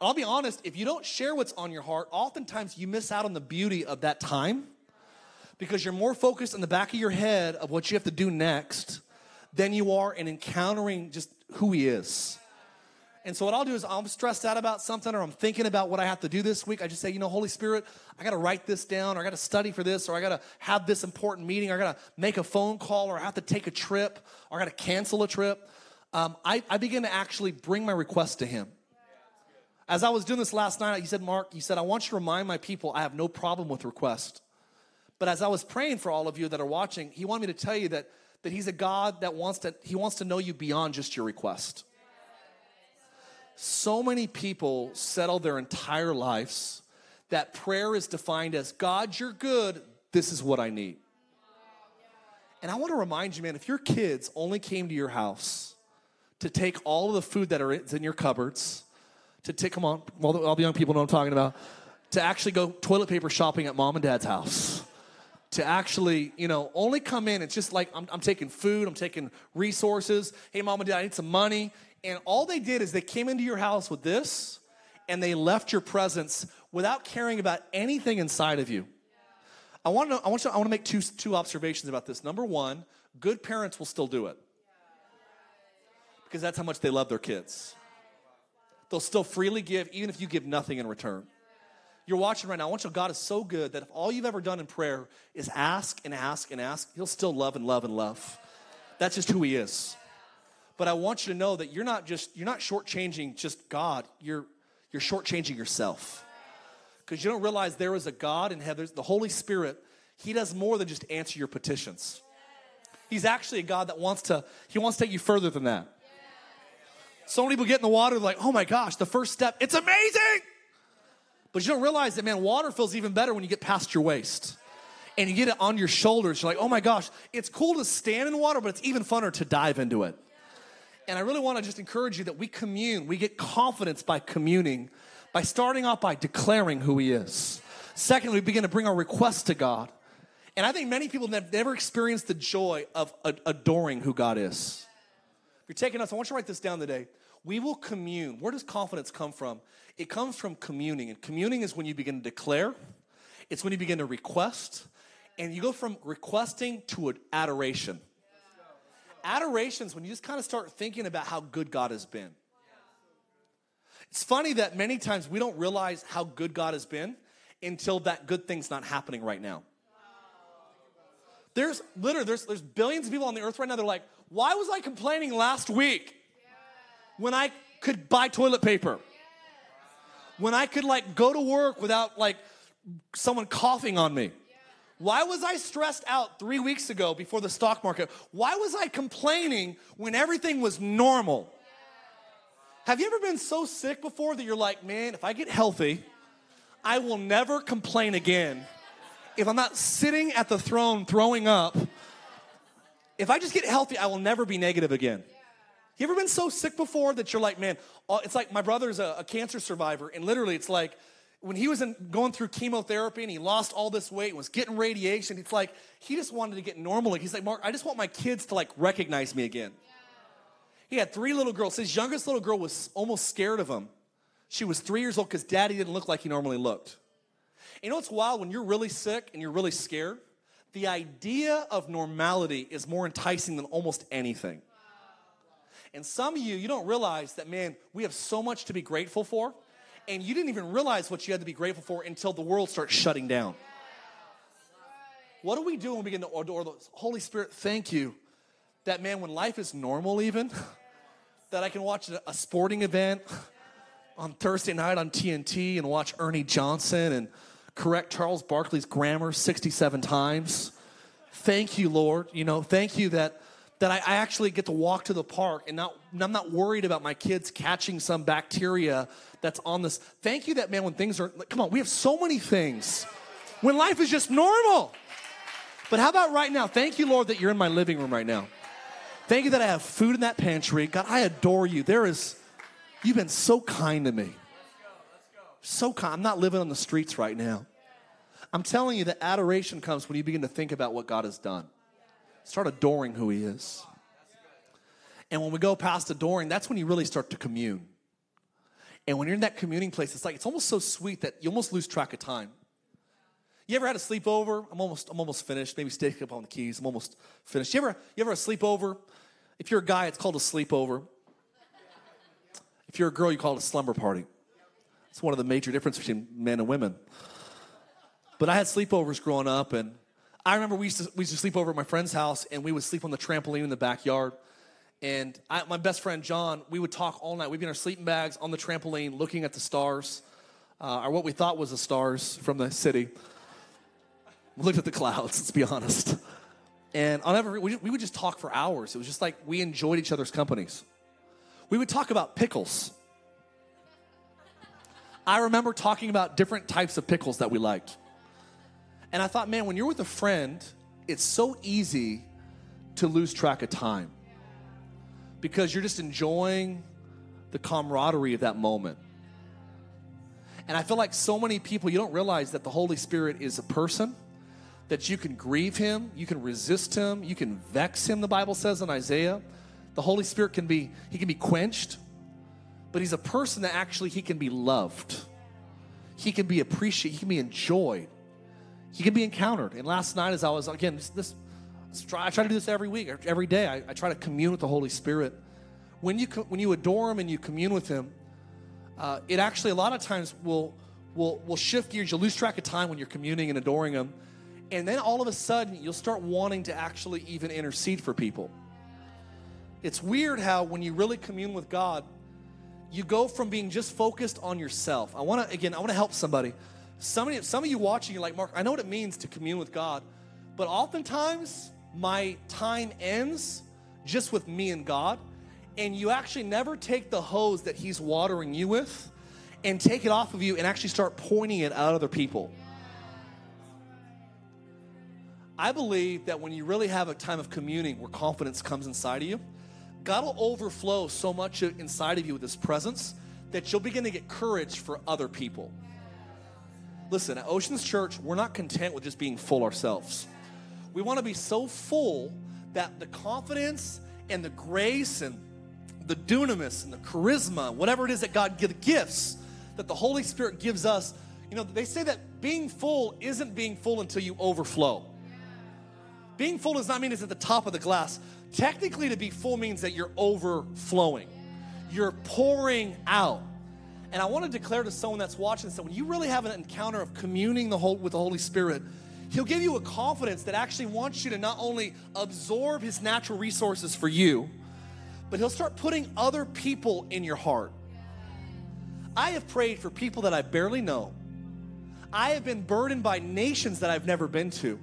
I'll be honest, if you don't share what's on your heart, oftentimes you miss out on the beauty of that time because you're more focused in the back of your head of what you have to do next than you are in encountering just who he is. And so what I'll do is I'm stressed out about something or I'm thinking about what I have to do this week. I just say, you know, Holy Spirit, I got to write this down or I got to study for this or I got to have this important meeting or I got to make a phone call or I have to take a trip or I got to cancel a trip. Um, I, I begin to actually bring my request to him. As I was doing this last night, he said, Mark, he said, I want you to remind my people I have no problem with request. But as I was praying for all of you that are watching, he wanted me to tell you that, that he's a God that wants to, he wants to know you beyond just your request so many people settle their entire lives that prayer is defined as God, you're good, this is what I need. And I want to remind you, man, if your kids only came to your house to take all of the food that are in your cupboards, to take, come on, all the young people know I'm talking about, to actually go toilet paper shopping at mom and dad's house, to actually, you know, only come in, it's just like I'm, I'm taking food, I'm taking resources. Hey, mom and dad, I need some money. And all they did is they came into your house with this and they left your presence without caring about anything inside of you. I want to, I want, to, I want to make two, two observations about this. Number one, good parents will still do it because that's how much they love their kids. They'll still freely give, even if you give nothing in return. You're watching right now. I want you to God is so good that if all you've ever done in prayer is ask and ask and ask, He'll still love and love and love. That's just who He is. But I want you to know that you're not just, you're not shortchanging just God, you're, you're shortchanging yourself. Because you don't realize there is a God in heaven, the Holy Spirit, He does more than just answer your petitions. He's actually a God that wants to, He wants to take you further than that. So many people get in the water, like, oh my gosh, the first step, it's amazing. But you don't realize that, man, water feels even better when you get past your waist and you get it on your shoulders. You're like, oh my gosh, it's cool to stand in water, but it's even funner to dive into it. And I really want to just encourage you that we commune, we get confidence by communing, by starting off by declaring who He is. Secondly, we begin to bring our requests to God. And I think many people have never experienced the joy of adoring who God is. If you're taking us, I want you to write this down today. We will commune. Where does confidence come from? It comes from communing. And communing is when you begin to declare, it's when you begin to request, and you go from requesting to adoration adoration is when you just kind of start thinking about how good God has been. It's funny that many times we don't realize how good God has been until that good thing's not happening right now. There's literally there's there's billions of people on the earth right now. They're like, why was I complaining last week when I could buy toilet paper? When I could like go to work without like someone coughing on me? Why was I stressed out three weeks ago before the stock market? Why was I complaining when everything was normal? Have you ever been so sick before that you're like, man, if I get healthy, I will never complain again. If I'm not sitting at the throne throwing up, if I just get healthy, I will never be negative again. You ever been so sick before that you're like, man, uh, it's like my brother's a, a cancer survivor, and literally it's like, when he was in, going through chemotherapy and he lost all this weight and was getting radiation, it's like he just wanted to get normal. He's like, Mark, I just want my kids to like recognize me again. He had three little girls. His youngest little girl was almost scared of him. She was three years old because daddy didn't look like he normally looked. You know what's wild? When you're really sick and you're really scared, the idea of normality is more enticing than almost anything. And some of you, you don't realize that, man, we have so much to be grateful for. And you didn't even realize what you had to be grateful for until the world starts shutting down. What do we do when we begin to adore the Holy Spirit? Thank you that, man, when life is normal, even, that I can watch a sporting event on Thursday night on TNT and watch Ernie Johnson and correct Charles Barkley's grammar 67 times. Thank you, Lord. You know, thank you that that I, I actually get to walk to the park and not I'm not worried about my kids catching some bacteria that's on this. Thank you that man when things are come on, we have so many things. When life is just normal. But how about right now? Thank you, Lord, that you're in my living room right now. Thank you that I have food in that pantry. God, I adore you. There is, you've been so kind to me. So kind. I'm not living on the streets right now. I'm telling you that adoration comes when you begin to think about what God has done. Start adoring who He is. And when we go past adoring, that's when you really start to commune. And when you're in that communing place, it's like it's almost so sweet that you almost lose track of time. You ever had a sleepover? I'm almost, I'm almost finished. Maybe stick up on the keys. I'm almost finished. You ever, you ever a sleepover? If you're a guy, it's called a sleepover. If you're a girl, you call it a slumber party. It's one of the major differences between men and women. But I had sleepovers growing up, and I remember we used to, we used to sleep over at my friend's house, and we would sleep on the trampoline in the backyard. And I, my best friend John, we would talk all night. We'd be in our sleeping bags on the trampoline, looking at the stars, uh, or what we thought was the stars from the city. We looked at the clouds. Let's be honest. And on every, we, we would just talk for hours. It was just like we enjoyed each other's companies. We would talk about pickles. I remember talking about different types of pickles that we liked. And I thought, man, when you're with a friend, it's so easy to lose track of time because you're just enjoying the camaraderie of that moment. And I feel like so many people, you don't realize that the Holy Spirit is a person, that you can grieve him, you can resist him, you can vex him, the Bible says in Isaiah. The Holy Spirit can be, he can be quenched, but he's a person that actually he can be loved. He can be appreciated, he can be enjoyed. He can be encountered. And last night, as I was, again, this, this I try to do this every week, every day. I, I, try to commune with the Holy Spirit. When you, when you adore Him and you commune with Him, uh, it actually a lot of times will, will, will shift gears. You'll lose track of time when you're communing and adoring Him. And then all of a sudden, you'll start wanting to actually even intercede for people. It's weird how when you really commune with God, you go from being just focused on yourself. I want to, again, I want to help somebody. Some of, you, some of you watching, you're like, Mark, I know what it means to commune with God, but oftentimes my time ends just with me and God, and you actually never take the hose that He's watering you with and take it off of you and actually start pointing it at other people. I believe that when you really have a time of communing where confidence comes inside of you, God will overflow so much inside of you with His presence that you'll begin to get courage for other people. Listen, at Oceans Church, we're not content with just being full ourselves. We want to be so full that the confidence and the grace and the dunamis and the charisma, whatever it is that God gives gifts, that the Holy Spirit gives us. You know, they say that being full isn't being full until you overflow. Being full does not mean it's at the top of the glass. Technically, to be full means that you're overflowing, you're pouring out. And I want to declare to someone that's watching so when you really have an encounter of communing the whole, with the Holy Spirit, He'll give you a confidence that actually wants you to not only absorb His natural resources for you, but He'll start putting other people in your heart. I have prayed for people that I barely know. I have been burdened by nations that I've never been to.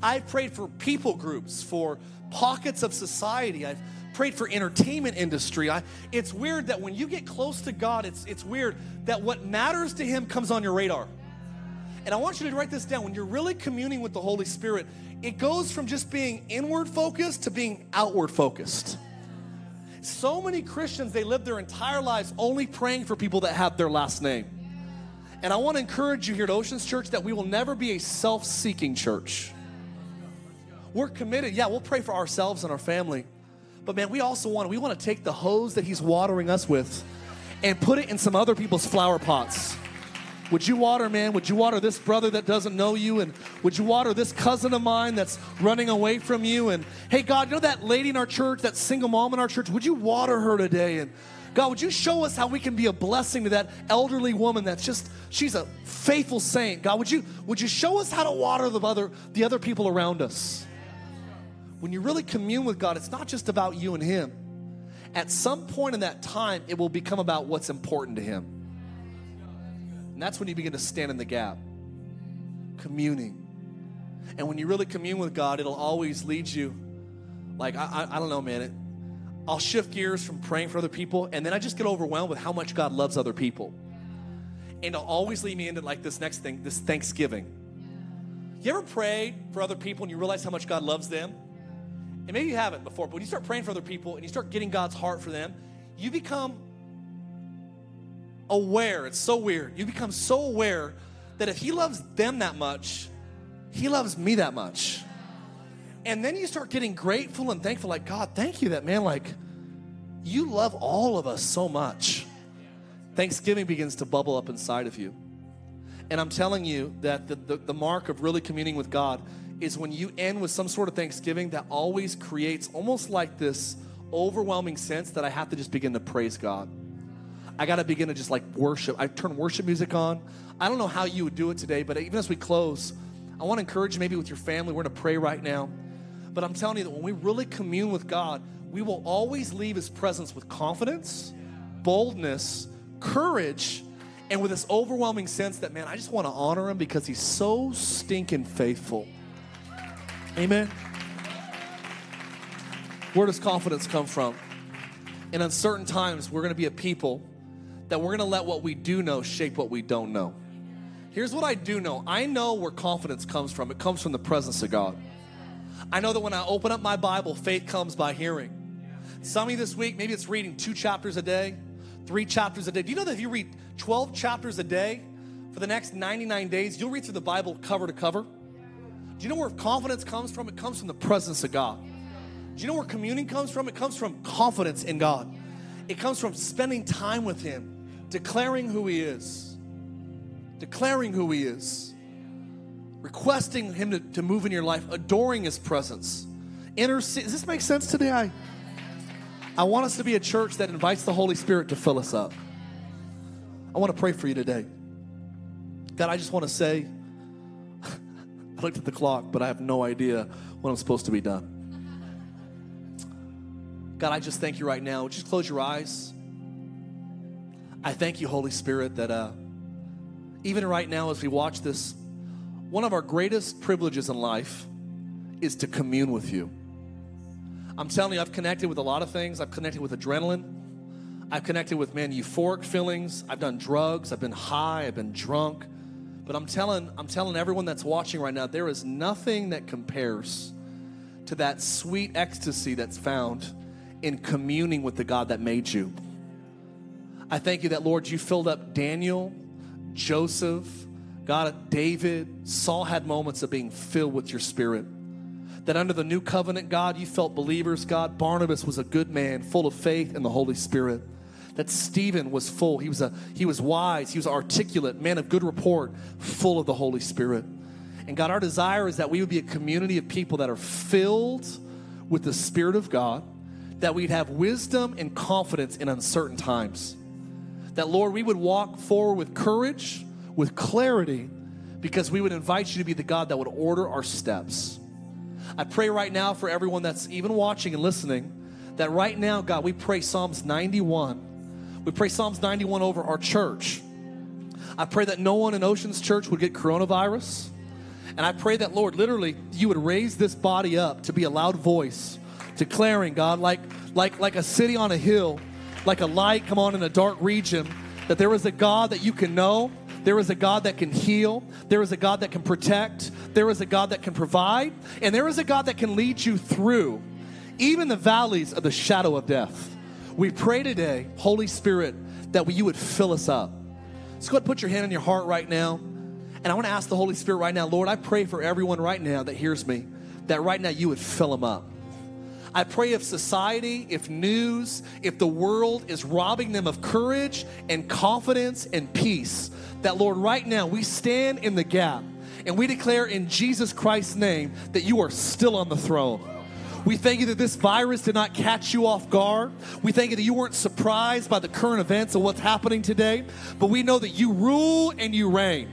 I've prayed for people groups, for pockets of society. I've prayed for entertainment industry. I, it's weird that when you get close to God, it's, it's weird that what matters to Him comes on your radar. And I want you to write this down. When you're really communing with the Holy Spirit, it goes from just being inward focused to being outward focused. So many Christians, they live their entire lives only praying for people that have their last name. And I want to encourage you here at Oceans Church that we will never be a self seeking church. We're committed. Yeah, we'll pray for ourselves and our family. But man, we also want we want to take the hose that he's watering us with and put it in some other people's flower pots. Would you water, man? Would you water this brother that doesn't know you? And would you water this cousin of mine that's running away from you? And hey, God, you know that lady in our church, that single mom in our church? Would you water her today? And God, would you show us how we can be a blessing to that elderly woman that's just, she's a faithful saint. God, would you, would you show us how to water the other, the other people around us? When you really commune with God, it's not just about you and Him. At some point in that time, it will become about what's important to Him. And that's when you begin to stand in the gap, communing. And when you really commune with God, it'll always lead you. Like, I, I, I don't know, man. It, I'll shift gears from praying for other people, and then I just get overwhelmed with how much God loves other people. And it'll always lead me into like this next thing, this Thanksgiving. You ever prayed for other people and you realize how much God loves them? And maybe you haven't before, but when you start praying for other people and you start getting God's heart for them, you become aware. It's so weird. You become so aware that if He loves them that much, He loves me that much. And then you start getting grateful and thankful, like, God, thank you that, man, like, you love all of us so much. Thanksgiving begins to bubble up inside of you. And I'm telling you that the, the, the mark of really communing with God is when you end with some sort of thanksgiving that always creates almost like this overwhelming sense that I have to just begin to praise God. I got to begin to just like worship. I turn worship music on. I don't know how you would do it today, but even as we close, I want to encourage you maybe with your family. We're going to pray right now. But I'm telling you that when we really commune with God, we will always leave His presence with confidence, boldness, courage, and with this overwhelming sense that, man, I just want to honor Him because He's so stinking faithful. Amen. Where does confidence come from? In uncertain times, we're going to be a people that we're going to let what we do know shape what we don't know. Here's what I do know I know where confidence comes from. It comes from the presence of God. I know that when I open up my Bible, faith comes by hearing. Some of you this week, maybe it's reading two chapters a day, three chapters a day. Do you know that if you read 12 chapters a day for the next 99 days, you'll read through the Bible cover to cover? Do you know where confidence comes from? It comes from the presence of God. Do you know where communing comes from? It comes from confidence in God. It comes from spending time with Him, declaring who He is, declaring who He is, requesting Him to, to move in your life, adoring His presence. Intercede. Does this make sense today? I, I want us to be a church that invites the Holy Spirit to fill us up. I want to pray for you today. God, I just want to say, I looked at the clock, but I have no idea when I'm supposed to be done. God, I just thank you right now. Just close your eyes. I thank you, Holy Spirit, that uh, even right now, as we watch this, one of our greatest privileges in life is to commune with you. I'm telling you, I've connected with a lot of things. I've connected with adrenaline. I've connected with, man, euphoric feelings. I've done drugs. I've been high. I've been drunk. But I'm telling, I'm telling everyone that's watching right now, there is nothing that compares to that sweet ecstasy that's found in communing with the God that made you. I thank you that, Lord, you filled up Daniel, Joseph, God, David, Saul had moments of being filled with your spirit. That under the new covenant, God, you felt believers, God. Barnabas was a good man, full of faith and the Holy Spirit. That Stephen was full. He was a he was wise, he was articulate, man of good report, full of the Holy Spirit. And God, our desire is that we would be a community of people that are filled with the Spirit of God, that we'd have wisdom and confidence in uncertain times. That, Lord, we would walk forward with courage, with clarity, because we would invite you to be the God that would order our steps. I pray right now for everyone that's even watching and listening that right now, God, we pray Psalms 91. We pray Psalms 91 over our church. I pray that no one in Oceans Church would get coronavirus. And I pray that, Lord, literally, you would raise this body up to be a loud voice, declaring, God, like, like, like a city on a hill, like a light come on in a dark region, that there is a God that you can know, there is a God that can heal. There is a God that can protect. There is a God that can provide. And there is a God that can lead you through even the valleys of the shadow of death. We pray today, Holy Spirit, that you would fill us up. So go ahead and put your hand on your heart right now. And I want to ask the Holy Spirit right now, Lord, I pray for everyone right now that hears me, that right now you would fill them up. I pray if society, if news, if the world is robbing them of courage and confidence and peace, that Lord, right now we stand in the gap and we declare in Jesus Christ's name that you are still on the throne. We thank you that this virus did not catch you off guard. We thank you that you weren't surprised by the current events of what's happening today, but we know that you rule and you reign.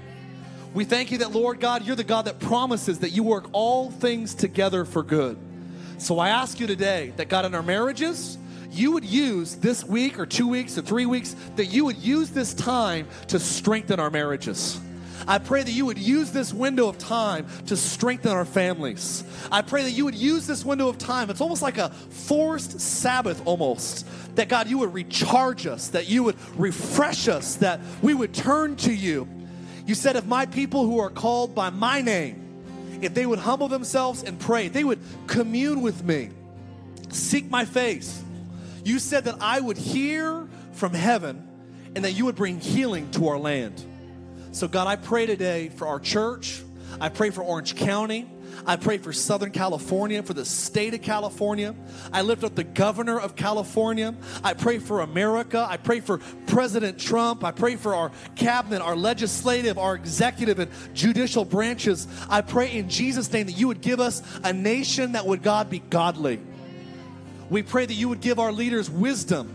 We thank you that, Lord God, you're the God that promises that you work all things together for good. So I ask you today that, God, in our marriages, you would use this week or two weeks or three weeks, that you would use this time to strengthen our marriages. I pray that you would use this window of time to strengthen our families. I pray that you would use this window of time. It's almost like a forced Sabbath, almost. That God, you would recharge us, that you would refresh us, that we would turn to you. You said, if my people who are called by my name, if they would humble themselves and pray, they would commune with me, seek my face. You said that I would hear from heaven and that you would bring healing to our land. So, God, I pray today for our church. I pray for Orange County. I pray for Southern California, for the state of California. I lift up the governor of California. I pray for America. I pray for President Trump. I pray for our cabinet, our legislative, our executive, and judicial branches. I pray in Jesus' name that you would give us a nation that would, God, be godly. We pray that you would give our leaders wisdom,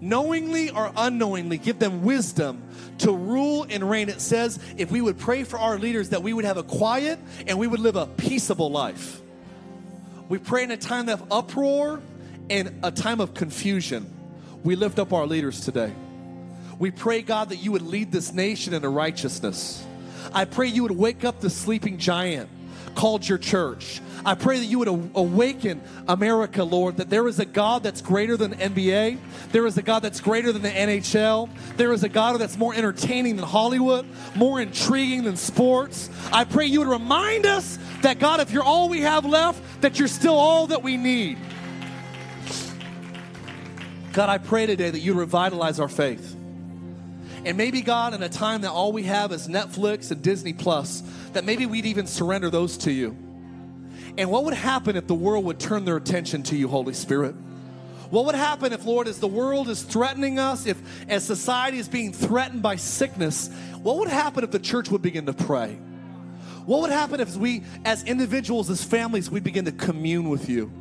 knowingly or unknowingly, give them wisdom to rule and reign. It says if we would pray for our leaders that we would have a quiet and we would live a peaceable life. We pray in a time of uproar and a time of confusion. We lift up our leaders today. We pray, God, that you would lead this nation into righteousness. I pray you would wake up the sleeping giant called your church. I pray that you would awaken America, Lord, that there is a God that's greater than NBA. There is a God that's greater than the NHL. There is a God that's more entertaining than Hollywood, more intriguing than sports. I pray you would remind us that, God, if you're all we have left, that you're still all that we need. God, I pray today that you revitalize our faith. And maybe, God, in a time that all we have is Netflix and Disney Plus, that maybe we'd even surrender those to you. And what would happen if the world would turn their attention to you, Holy Spirit? What would happen if, Lord, as the world is threatening us, if as society is being threatened by sickness, what would happen if the church would begin to pray? What would happen if we, as individuals, as families, we begin to commune with you?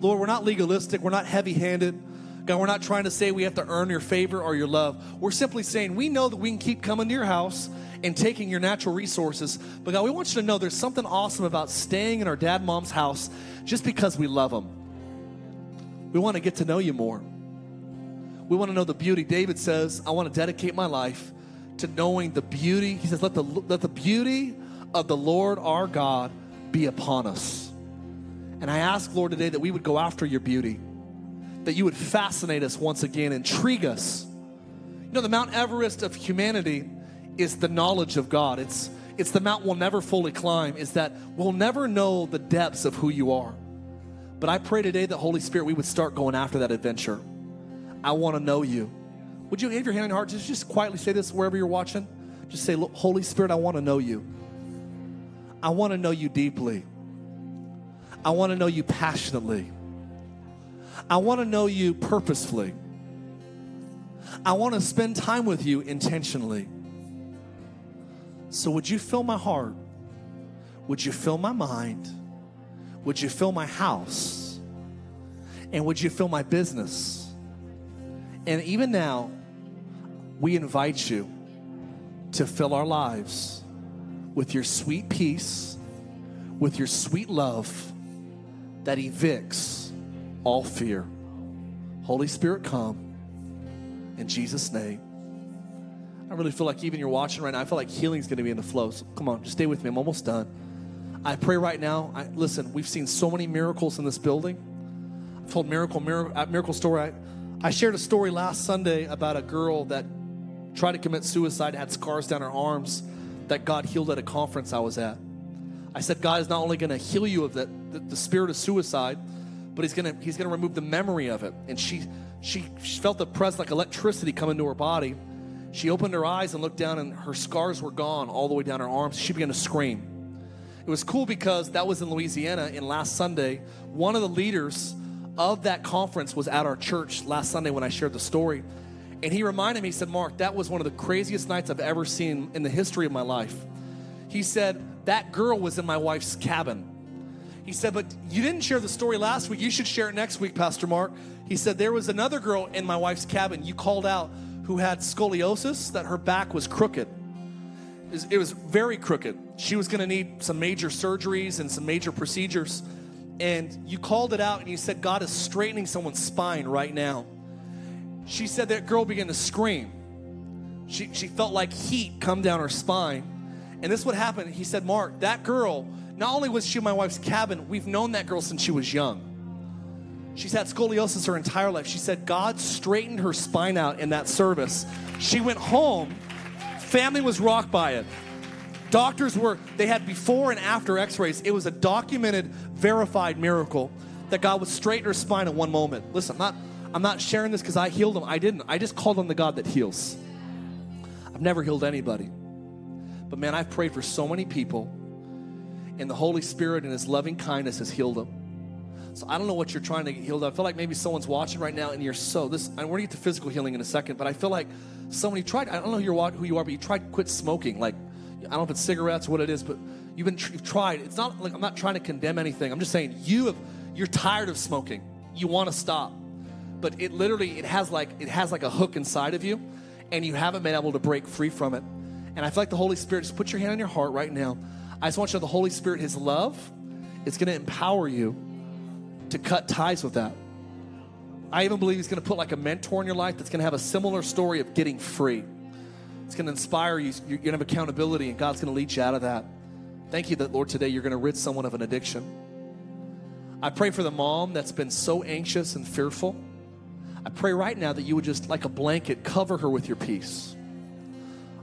Lord, we're not legalistic, we're not heavy handed. God, we're not trying to say we have to earn your favor or your love. We're simply saying we know that we can keep coming to your house and taking your natural resources. But God, we want you to know there's something awesome about staying in our dad mom's house just because we love them. We want to get to know you more. We want to know the beauty. David says, I want to dedicate my life to knowing the beauty. He says, let the, let the beauty of the Lord our God be upon us. And I ask, Lord, today that we would go after your beauty, that you would fascinate us once again, intrigue us. You know, the Mount Everest of humanity is the knowledge of God. It's, it's the mount we'll never fully climb, is that we'll never know the depths of who you are. But I pray today that Holy Spirit, we would start going after that adventure. I want to know you. Would you have your hand on your heart? Just, just quietly say this wherever you're watching. Just say, Holy Spirit, I want to know you. I want to know you deeply. I want to know you passionately. I want to know you purposefully. I want to spend time with you intentionally. So, would you fill my heart? Would you fill my mind? Would you fill my house? And would you fill my business? And even now, we invite you to fill our lives with your sweet peace, with your sweet love that evicts all fear. Holy Spirit, come in Jesus' name. I really feel like even you're watching right now, I feel like healing is going to be in the flow. So come on, just stay with me. I'm almost done. I pray right now. I, listen, we've seen so many miracles in this building. I've told miracle, miracle, miracle story. I, I shared a story last Sunday about a girl that tried to commit suicide, had scars down her arms that God healed at a conference I was at. I said, God is not only going to heal you of that, the, the spirit of suicide, but He's going to He's going to remove the memory of it. And she she, felt the presence like electricity come into her body. She opened her eyes and looked down, and her scars were gone all the way down her arms. She began to scream. It was cool because that was in Louisiana, and last Sunday, one of the leaders of that conference was at our church last Sunday when I shared the story. And he reminded me, he said, Mark, that was one of the craziest nights I've ever seen in the history of my life. He said, That girl was in my wife's cabin. He said, But you didn't share the story last week. You should share it next week, Pastor Mark. He said, There was another girl in my wife's cabin you called out who had scoliosis, that her back was crooked. It was, very crooked. She was going to need some major surgeries and some major procedures. And you called it out and you said, God is straightening someone's spine right now. She said that girl began to scream. She, she felt like heat come down her spine. And this would happen. He said, Mark, that girl, not only was she my wife's cabin, we've known that girl since she was young. She's had scoliosis her entire life. She said God straightened her spine out in that service. She went home, family was rocked by it. Doctors were, they had before and after x rays. It was a documented, verified miracle that God would straighten her spine in one moment. Listen, I'm not, I'm not sharing this because I healed them. I didn't. I just called on the God that heals. I've never healed anybody. But man, I've prayed for so many people, and the Holy Spirit and His loving kindness has healed them. So I don't know what you're trying to get healed of. I feel like maybe someone's watching right now and you're so this. And we're gonna get to physical healing in a second, but I feel like somebody tried. I don't know who, you're, who you are, but you tried to quit smoking. Like I don't know if it's cigarettes or what it is, but you've been you've tried. It's not like I'm not trying to condemn anything. I'm just saying you have you're tired of smoking. You want to stop, but it literally it has like it has like a hook inside of you, and you haven't been able to break free from it. And I feel like the Holy Spirit, just put your hand on your heart right now. I just want you to know the Holy Spirit, His love, it's going to empower you to cut ties with that. I even believe He's going to put like a mentor in your life that's going to have a similar story of getting free. It's going to inspire you. You're going to have accountability, and God's going to lead you out of that. Thank you that, Lord, today you're going to rid someone of an addiction. I pray for the mom that's been so anxious and fearful. I pray right now that you would just, like a blanket, cover her with your peace.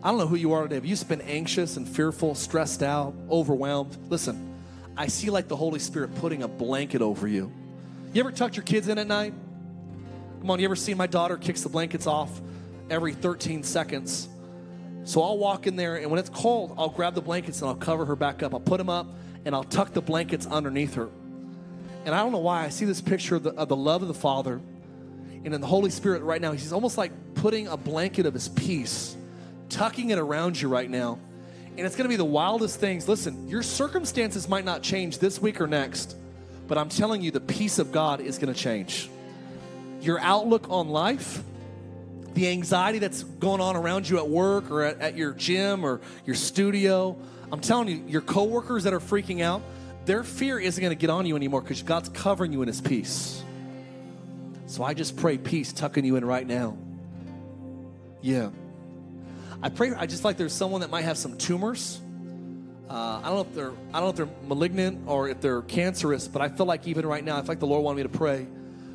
I don't know who you are today. Have you been anxious and fearful, stressed out, overwhelmed? Listen, I see like the Holy Spirit putting a blanket over you. You ever tucked your kids in at night? Come on, you ever seen my daughter kicks the blankets off every 13 seconds? So I'll walk in there, and when it's cold, I'll grab the blankets and I'll cover her back up. I'll put them up, and I'll tuck the blankets underneath her. And I don't know why I see this picture of the, of the love of the Father, and in the Holy Spirit right now, He's almost like putting a blanket of His peace tucking it around you right now. And it's going to be the wildest things. Listen, your circumstances might not change this week or next, but I'm telling you, the peace of God is going to change. Your outlook on life, the anxiety that's going on around you at work or at, at your gym or your studio. I'm telling you, your coworkers that are freaking out, their fear isn't going to get on you anymore because God's covering you in His peace. So I just pray peace tucking you in right now. Yeah. I pray. I just like there's someone that might have some tumors. Uh, I don't know if they're I don't know if they're malignant or if they're cancerous, but I feel like even right now, I feel like the Lord wanted me to pray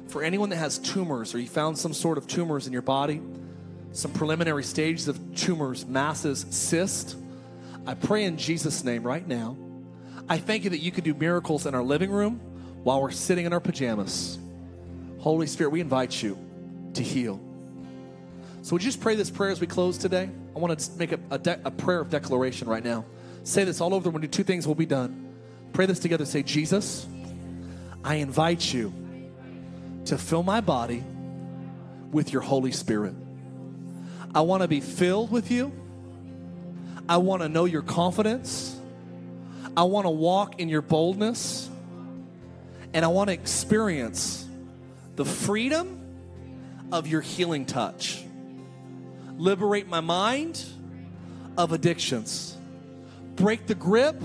for anyone that has tumors or you found some sort of tumors in your body, some preliminary stages of tumors, masses, cyst. I pray in Jesus' name right now. I thank you that you could do miracles in our living room while we're sitting in our pajamas. Holy Spirit, we invite you to heal. So would you just pray this prayer as we close today? I want to make a, a, de- a prayer of declaration right now. Say this all over room. Two things will be done. Pray this together. Say, Jesus, I invite you to fill my body with your Holy Spirit. I want to be filled with you. I want to know your confidence. I want to walk in your boldness. And I want to experience the freedom of your healing touch liberate my mind of addictions, break the grip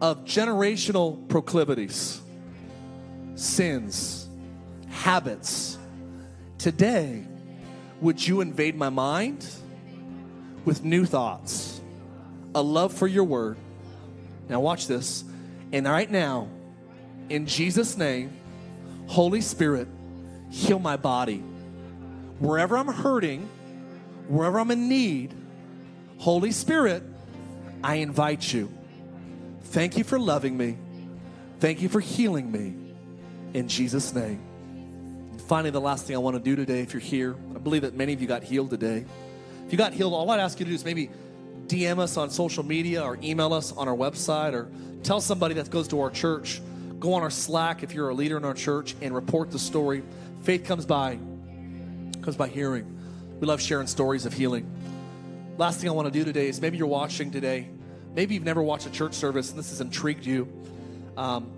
of generational proclivities, sins, habits. Today, would you invade my mind with new thoughts, a love for your word? Now, watch this. And right now, in Jesus' name, Holy Spirit, heal my body. Wherever I'm hurting, wherever I'm in need, Holy Spirit, I invite you. Thank you for loving me. Thank you for healing me. In Jesus' name. Finally, the last thing I want to do today, if you're here, I believe that many of you got healed today. If you got healed, all I'd ask you to do is maybe DM us on social media or email us on our website or tell somebody that goes to our church. Go on our Slack if you're a leader in our church and report the story. Faith comes by, comes by hearing. We love sharing stories of healing. Last thing I want to do today is maybe you're watching today. Maybe you've never watched a church service and this has intrigued you. Um,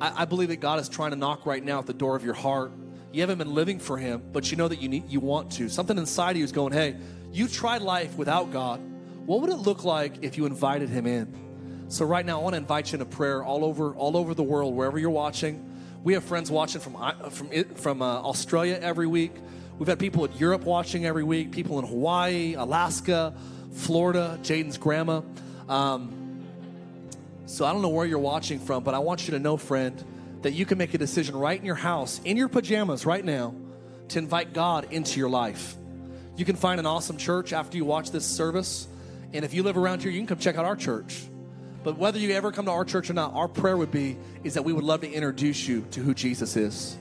I, I believe that God is trying to knock right now at the door of your heart. You haven't been living for Him, but you know that you need, you want to. Something inside of you is going, "Hey, you tried life without God. What would it look like if you invited Him in?" So right now, I want to invite you in a prayer all over all over the world, wherever you're watching. We have friends watching from from from uh, Australia every week. We've had people in Europe watching every week. People in Hawaii, Alaska, Florida. Jaden's grandma. Um, so I don't know where you're watching from, but I want you to know, friend, that you can make a decision right in your house, in your pajamas right now, to invite God into your life. You can find an awesome church after you watch this service. And if you live around here, you can come check out our church. But whether you ever come to our church or not, our prayer would be is that we would love to introduce you to who Jesus is.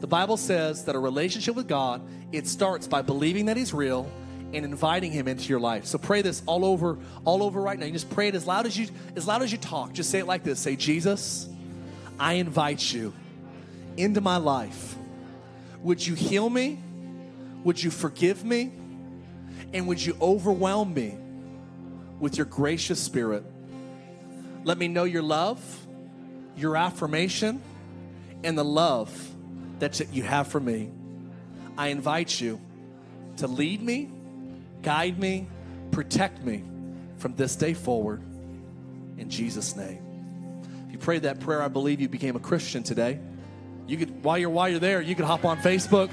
The Bible says that a relationship with God, it starts by believing that he's real and inviting him into your life. So pray this all over, all over right now. You just pray it as loud as you as loud as you talk. Just say it like this. Say, Jesus, I invite you into my life. Would you heal me? Would you forgive me? And would you overwhelm me with your gracious spirit? Let me know your love, your affirmation, and the love that you have for me. I invite you to lead me guide me, protect me from this day forward. In Jesus' name. If you prayed that prayer, I believe you became a Christian today. You could, while you're while you're there, you could hop on Facebook.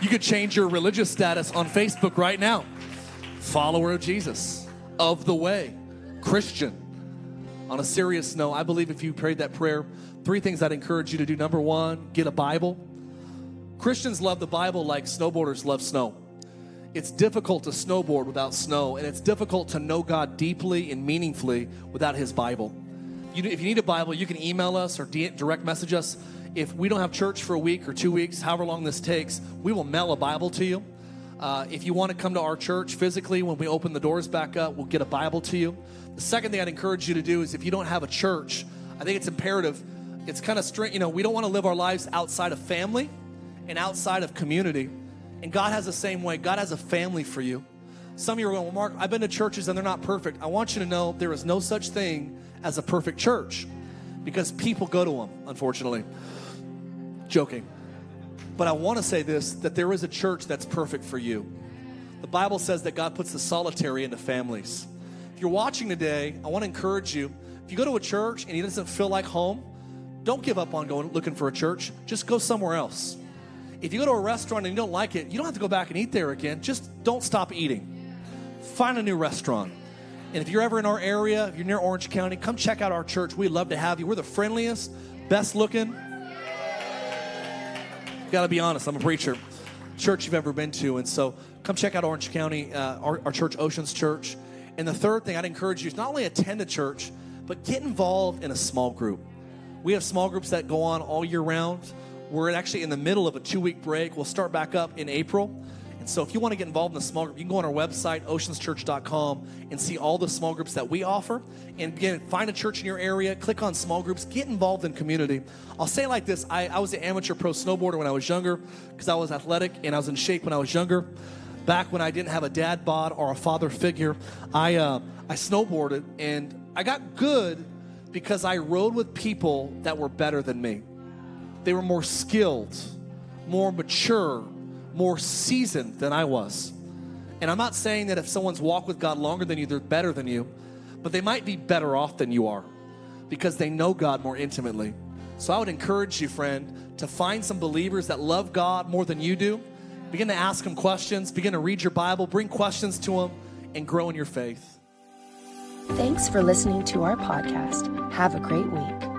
You could change your religious status on Facebook right now. Follower of Jesus, of the way, Christian. On a serious note, I believe if you prayed that prayer, three things I'd encourage you to do. Number one, get a Bible. Christians love the Bible like snowboarders love snow. It's difficult to snowboard without snow, and it's difficult to know God deeply and meaningfully without His Bible. You, if you need a Bible, you can email us or direct message us. If we don't have church for a week or two weeks, however long this takes, we will mail a Bible to you. Uh, if you want to come to our church physically, when we open the doors back up, we'll get a Bible to you. The second thing I'd encourage you to do is if you don't have a church, I think it's imperative. It's kind of strange, you know, we don't want to live our lives outside of family and outside of community. And God has the same way. God has a family for you. Some of you are going, well, Mark, I've been to churches and they're not perfect. I want you to know there is no such thing as a perfect church because people go to them, unfortunately. Joking. But I want to say this that there is a church that's perfect for you. The Bible says that God puts the solitary into families. If you're watching today, I want to encourage you. If you go to a church and it doesn't feel like home, don't give up on going looking for a church. Just go somewhere else. If you go to a restaurant and you don't like it, you don't have to go back and eat there again. Just don't stop eating. Find a new restaurant. And if you're ever in our area, if you're near Orange County, come check out our church. We'd love to have you. We're the friendliest, best looking. Got to be honest, I'm a preacher. Church you've ever been to. And so come check out Orange County, uh, our, our church, Oceans Church. And the third thing I'd encourage you is not only attend a church, but get involved in a small group. We have small groups that go on all year round. We're actually in the middle of a two week break. We'll start back up in April. And so, if you want to get involved in a small group, you can go on our website, oceanschurch.com, and see all the small groups that we offer. And again, find a church in your area, click on small groups, get involved in community. I'll say like this I, I was an amateur pro snowboarder when I was younger because I was athletic and I was in shape when I was younger. Back when I didn't have a dad bod or a father figure, I, uh, I snowboarded and I got good because I rode with people that were better than me. They were more skilled, more mature, more seasoned than I was. And I'm not saying that if someone's walked with God longer than you, they're better than you, but they might be better off than you are because they know God more intimately. So I would encourage you, friend, to find some believers that love God more than you do. Begin to ask them questions, begin to read your Bible, bring questions to them, and grow in your faith. Thanks for listening to our podcast. Have a great week.